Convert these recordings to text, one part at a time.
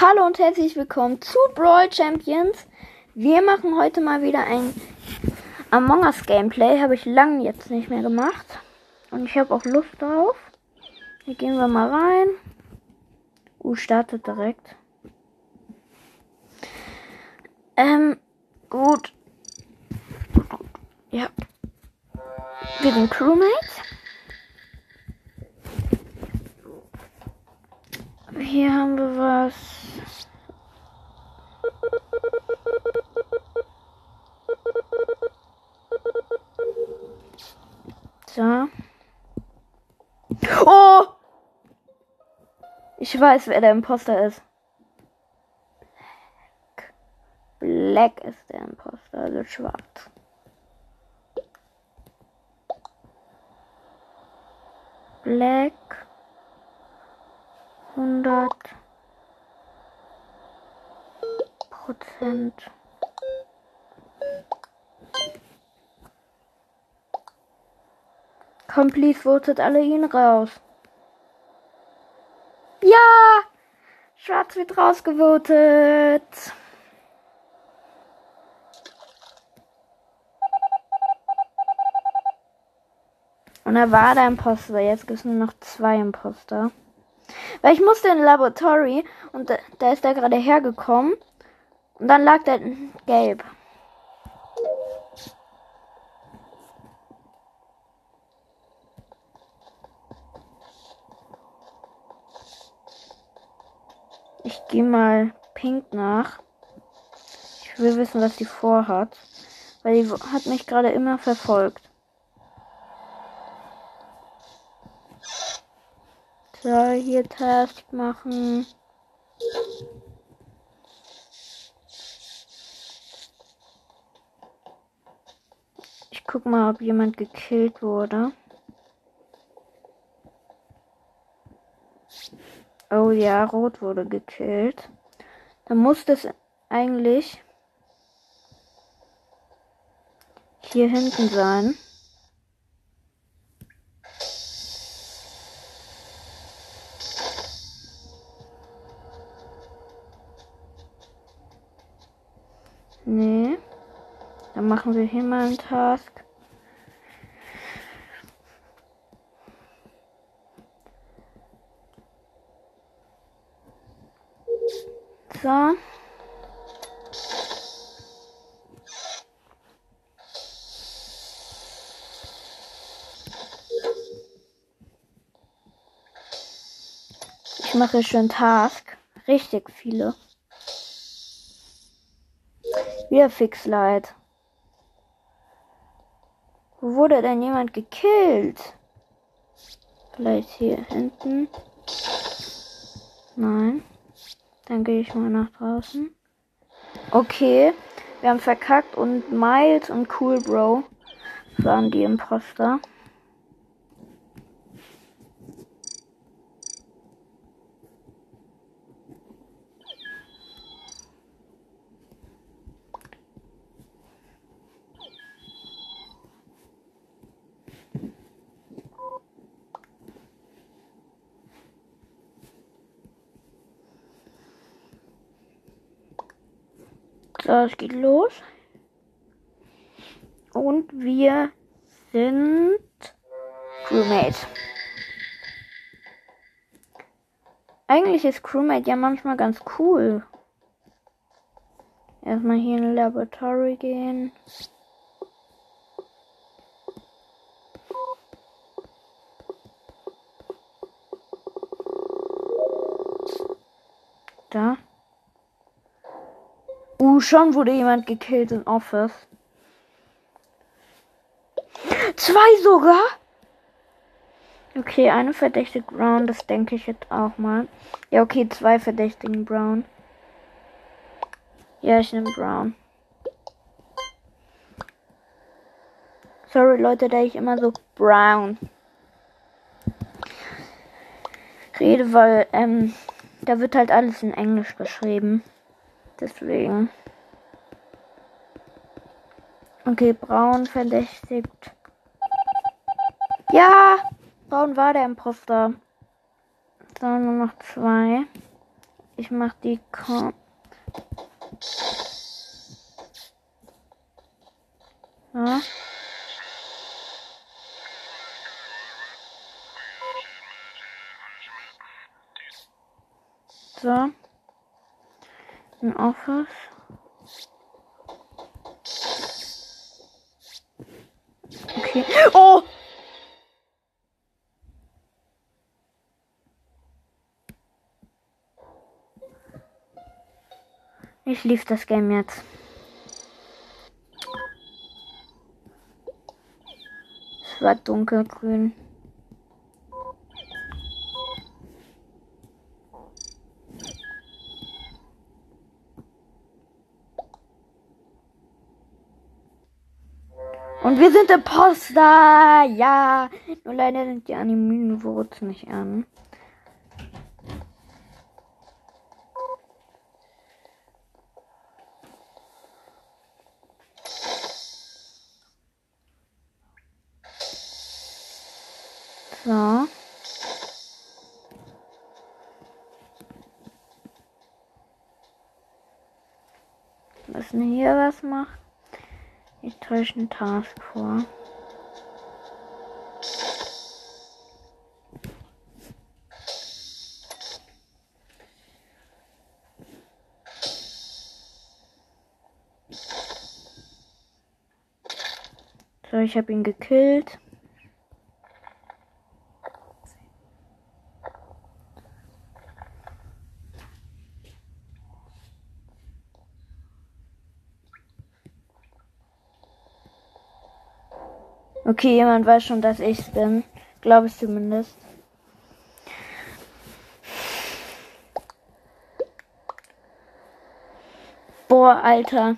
Hallo und herzlich willkommen zu Brawl Champions. Wir machen heute mal wieder ein Among Us Gameplay. Habe ich lange jetzt nicht mehr gemacht. Und ich habe auch Lust drauf. Hier gehen wir mal rein. Uh, startet direkt. Ähm, gut. Ja. Wir sind Crewmates. Hier haben wir was. So. Oh! Ich weiß, wer der Imposter ist. Black. Black ist der Imposter, also schwarz. Black. 100 Prozent. Komm, please, votet alle ihn raus. Ja! Schwarz wird rausgevotet. Und er war der Imposter. Jetzt gibt es nur noch zwei Imposter. Weil ich musste in Laboratory und da, da ist er gerade hergekommen. Und dann lag der gelb. Ich gehe mal Pink nach. Ich will wissen, was die vorhat. Weil die hat mich gerade immer verfolgt. So, hier Test machen. Guck mal, ob jemand gekillt wurde. Oh ja, Rot wurde gekillt. Dann muss das eigentlich hier hinten sein. Wir hier mal einen Task. So. Ich mache schon Task. Richtig viele. Wieder Fixlight. Wo wurde denn jemand gekillt? Vielleicht hier hinten. Nein. Dann gehe ich mal nach draußen. Okay. Wir haben verkackt und Miles und Cool Bro waren die Imposter. So, es geht los. Und wir sind Crewmate. Eigentlich ist Crewmate ja manchmal ganz cool. Erstmal hier in Laboratory gehen. Da. Uh, schon wurde jemand gekillt im Office. Zwei sogar? Okay, eine verdächtige Brown, das denke ich jetzt auch mal. Ja, okay, zwei verdächtigen Brown. Ja, ich nehme Brown. Sorry, Leute, da ich immer so Brown rede, weil ähm, da wird halt alles in Englisch geschrieben. Deswegen. Okay, Braun verdächtigt. Ja! Braun war der Imposter. So, nur noch zwei. Ich mach die Kom ja. So. Ein Office. Okay. Oh! Ich lief das Game jetzt. Es war dunkelgrün. Und wir sind Imposter. Ja. Nur leider sind die Animinen Votes nicht an. So. Müssen hier was machen. Einen Task vor. So, ich habe ihn gekillt. Okay, jemand weiß schon, dass ich bin. Glaube ich zumindest. Boah, Alter.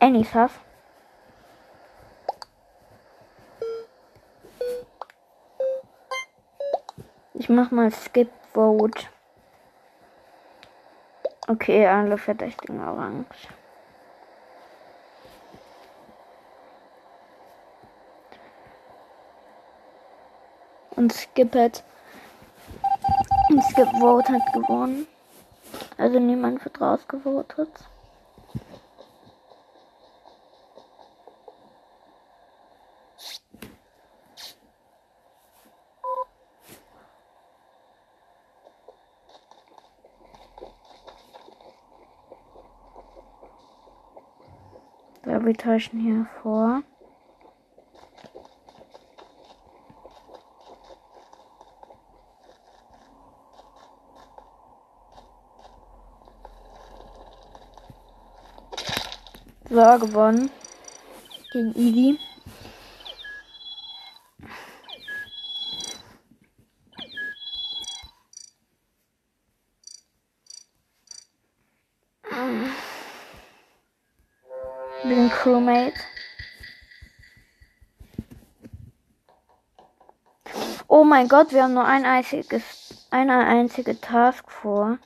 Annie's Hass. Ich mach mal Skip Vote. Okay, alle verdächtigen Orange. Und Skip hat. Und Skip Vote hat gewonnen. Also niemand wird rausgevotet. So, wir täuschen hier vor. So, gewonnen. Gegen Easy. Bin Crewmate. Oh mein Gott, wir haben nur ein einziges, eine einzige Task vor.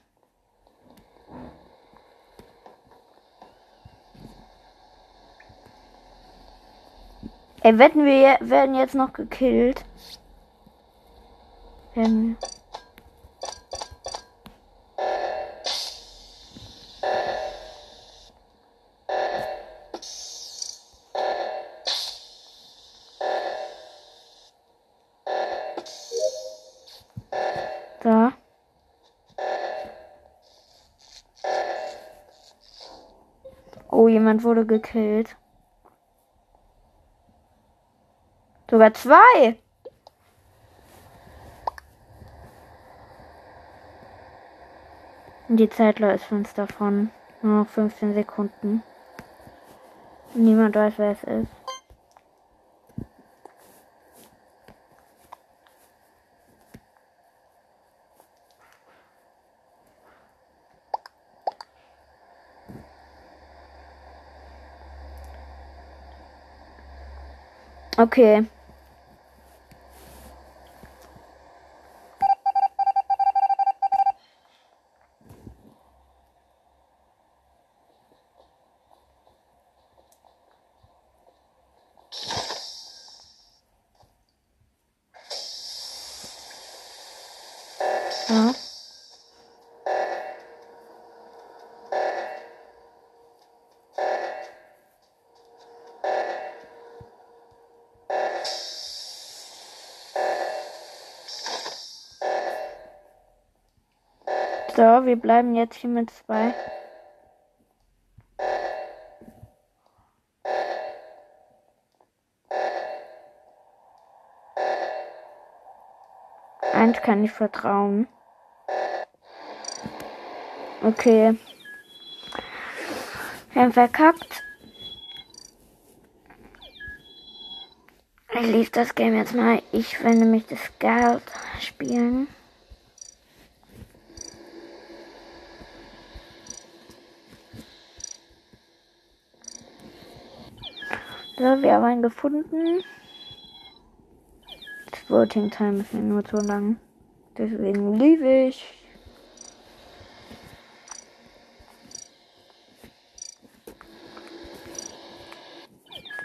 Ey, wetten wir werden jetzt noch gekillt. Da. Oh, jemand wurde gekillt. Sogar zwei. Die Zeit läuft uns davon. Nur noch 15 Sekunden. Niemand weiß, wer es ist. Okay. So, wir bleiben jetzt hier mit zwei. Eins kann ich vertrauen. Okay. Wir haben verkackt. Ich lief das Game jetzt mal. Ich will nämlich das Geld spielen. So, wir haben einen gefunden. Das Voting Time ist mir nur zu lang. Deswegen liebe ich.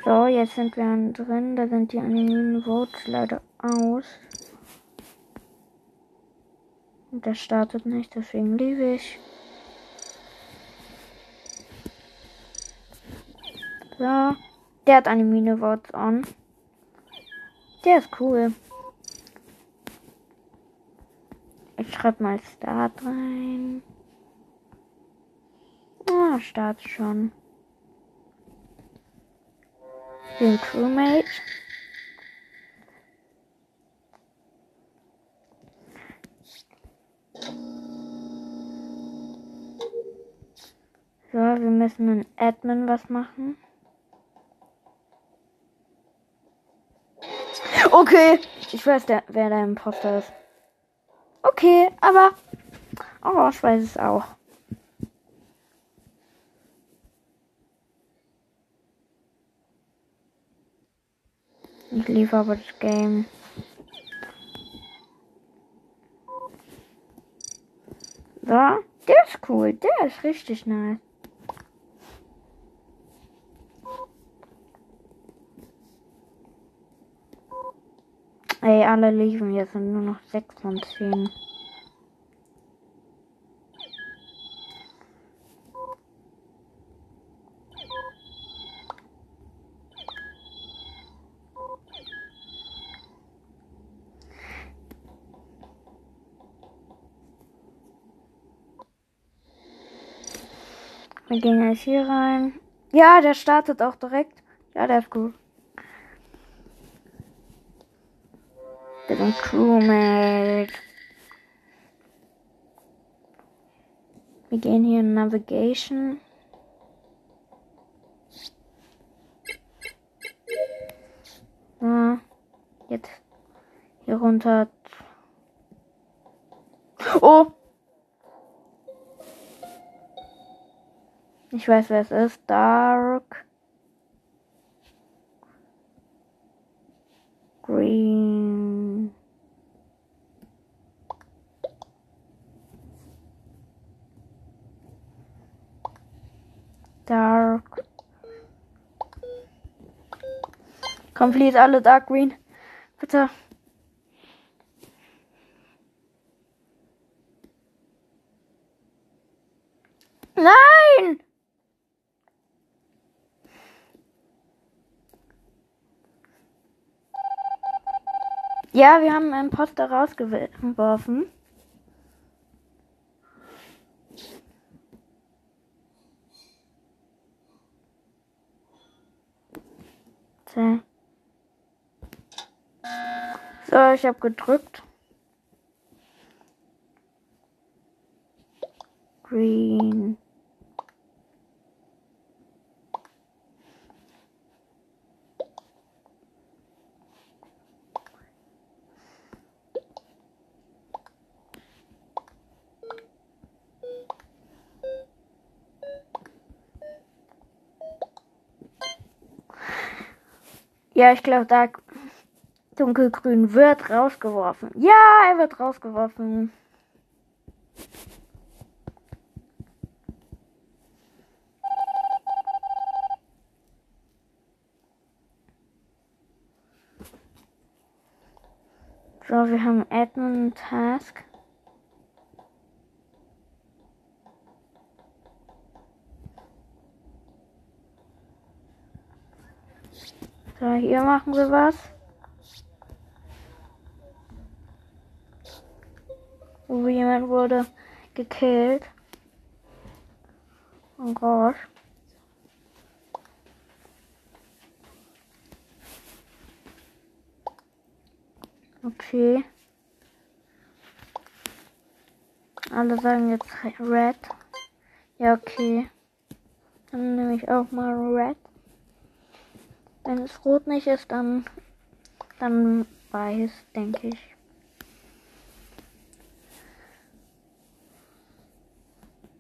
So, jetzt sind wir drin. Da sind die anonymen Votes leider aus. Und das startet nicht, deswegen liebe ich. So. Der hat Anime Votes on. Der ist cool. Ich schreibe mal Start rein. Ah, Start schon. Den Crewmate. So, wir müssen in Admin was machen. Okay, ich weiß, der, wer der Imposter ist. Okay, aber. Oh, ich weiß es auch. Ich liebe aber das Game. So, der ist cool. Der ist richtig nice. Ey, alle lieben jetzt sind nur noch 6 von 10. Wir gehen jetzt hier rein. Ja, der startet auch direkt. Ja, der ist gut. Dem Crewmate. Wir gehen hier in Navigation. Ja, jetzt hier runter. Oh! Ich weiß, wer es ist. Dark. Green. Dark. Komm, alle Dark Green. Bitte. Nein! Ja, wir haben einen Poster rausgeworfen. Warte. So, ich habe gedrückt. Green. Ja, ich glaube, da Dunkelgrün wird rausgeworfen. Ja, er wird rausgeworfen. So, wir haben Admin Task. So, hier machen wir was. Jemand wurde gekillt. Oh Gott. Okay. Alle sagen jetzt Red. Ja, okay. Dann nehme ich auch mal Red. Wenn es rot nicht ist, dann, dann weiß, denke ich.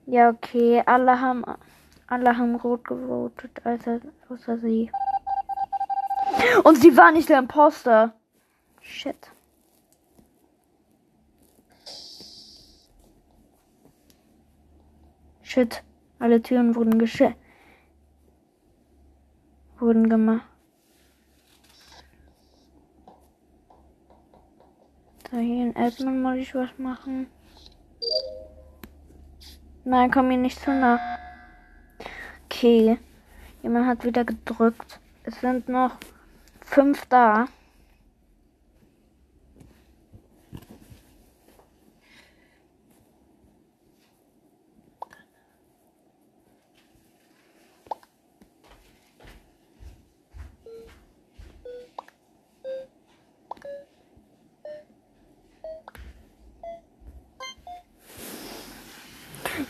Ja, okay. Alle haben, alle haben rot gewotet, außer, außer sie. Und sie war nicht der Imposter. Shit. Shit. Alle Türen wurden gesch wurden gemacht. So, hier in Admin muss ich was machen. Nein, komm mir nicht zu nah. Okay. Jemand hat wieder gedrückt. Es sind noch fünf da.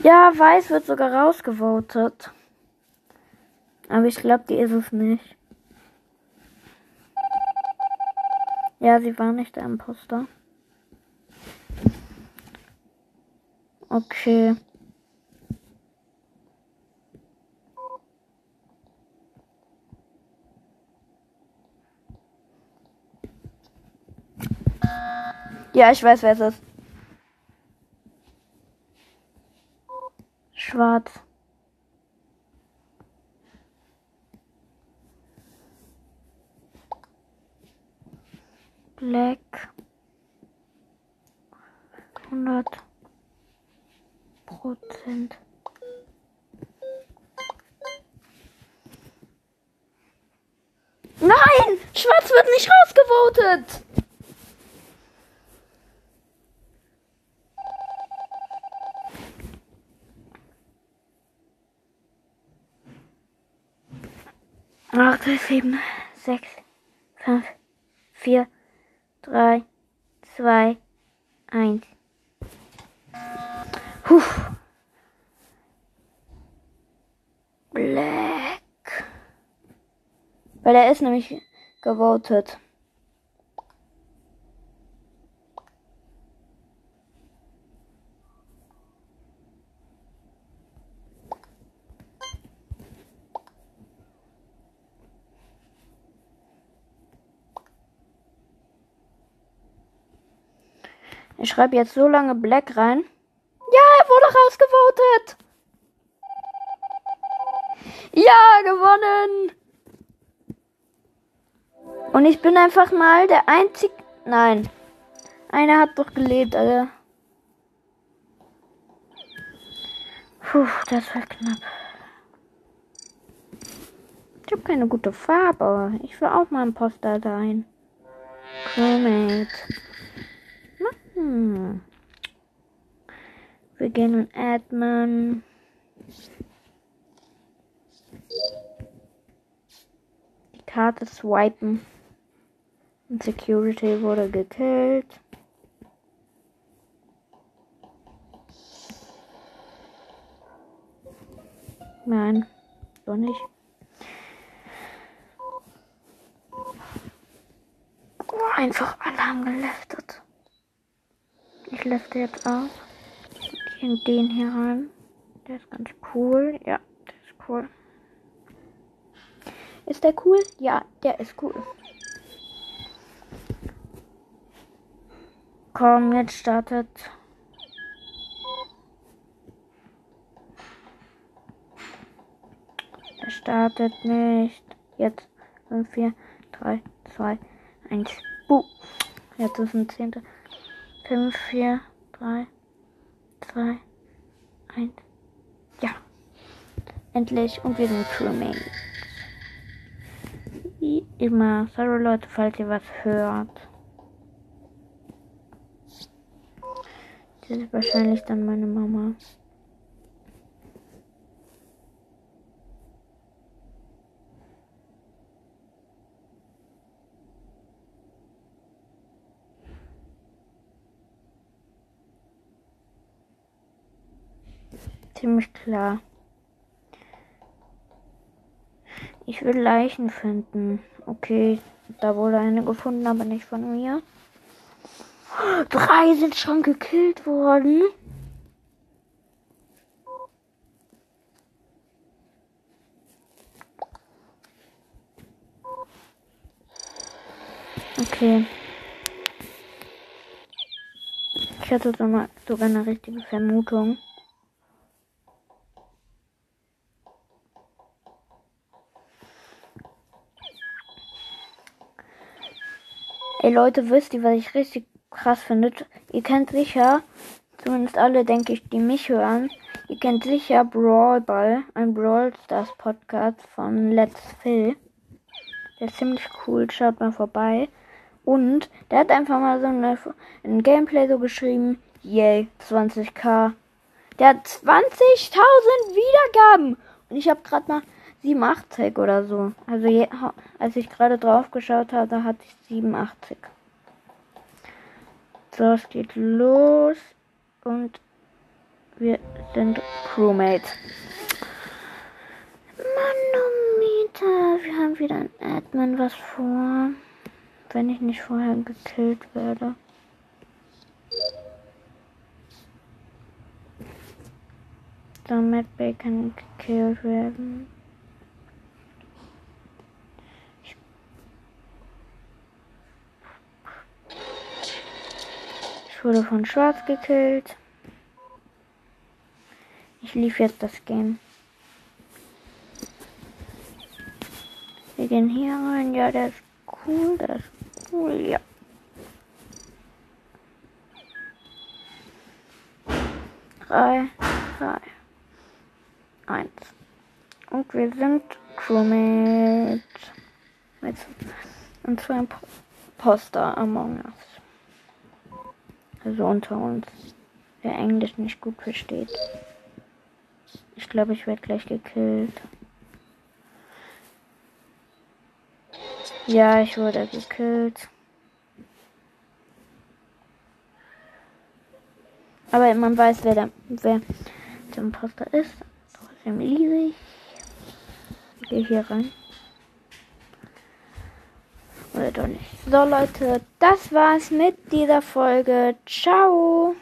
Ja, Weiß wird sogar rausgevotet. Aber ich glaube, die ist es nicht. Ja, sie war nicht der Imposter. Okay. Ja, ich weiß, wer es ist. Schwarz. Black. 100 Prozent. Nein! Schwarz wird nicht rausgevotet! Acht, sieben, sechs, fünf, vier, drei, zwei, eins. Puh. Black. Weil er ist nämlich gewotet. Ich schreibe jetzt so lange Black rein. Ja, er wurde rausgevotet. Ja, gewonnen. Und ich bin einfach mal der einzige. Nein. Einer hat doch gelebt, Alter. Puh, das war knapp. Ich habe keine gute Farbe. Ich will auch mal ein Poster sein. Crewmate. Hm. Wir gehen in Admin. Die Karte swipen. Und Security wurde gekillt. Nein, doch nicht. Einfach alle haben geleftet. Ich lefte jetzt auch. In den hier rein. Der ist ganz cool. Ja, der ist cool. Ist der cool? Ja, der ist cool. Komm, jetzt startet. Er startet nicht. Jetzt 5, 4, 3, 2, 1. Buh. Jetzt ist ein Zehntel. 5, 4, 3, 2, 1. Ja. Endlich. Und wir sind Crewmates. Wie immer. Sorry Leute, falls ihr was hört. Das ist wahrscheinlich dann meine Mama. Ziemlich klar. Ich will Leichen finden. Okay, da wurde eine gefunden, aber nicht von mir. Drei sind schon gekillt worden. Okay. Ich hatte sogar eine richtige Vermutung. Ey Leute, wisst ihr, was ich richtig krass finde? Ihr kennt sicher, zumindest alle, denke ich, die mich hören, ihr kennt sicher Brawl Ball, ein Brawl Stars Podcast von Let's Phil. Der ist ziemlich cool, schaut mal vorbei. Und der hat einfach mal so eine, ein Gameplay so geschrieben, yay, 20k. Der hat 20.000 Wiedergaben. Und ich habe gerade mal 87 oder so. Also je, als ich gerade drauf geschaut habe, hatte ich 87. So, es geht los und wir sind Crewmates. Manometer, wir haben wieder ein Admin was vor, wenn ich nicht vorher gekillt werde. Medbay kann gekillt werden. Wurde von Schwarz gekillt. Ich lief jetzt das Game. Wir gehen hier rein. Ja, der ist cool. Der ist cool. Ja. Drei, zwei, eins. Und wir sind Crewmate. Und zwar ein Poster Among Us. Also unter uns. Wer Englisch nicht gut versteht. Ich glaube, ich werde gleich gekillt. Ja, ich wurde gekillt. Aber man weiß, wer der, wer der Imposter ist. Trotzdem ich. Ich gehe hier rein. Oder doch nicht. So Leute, das war's mit dieser Folge. Ciao.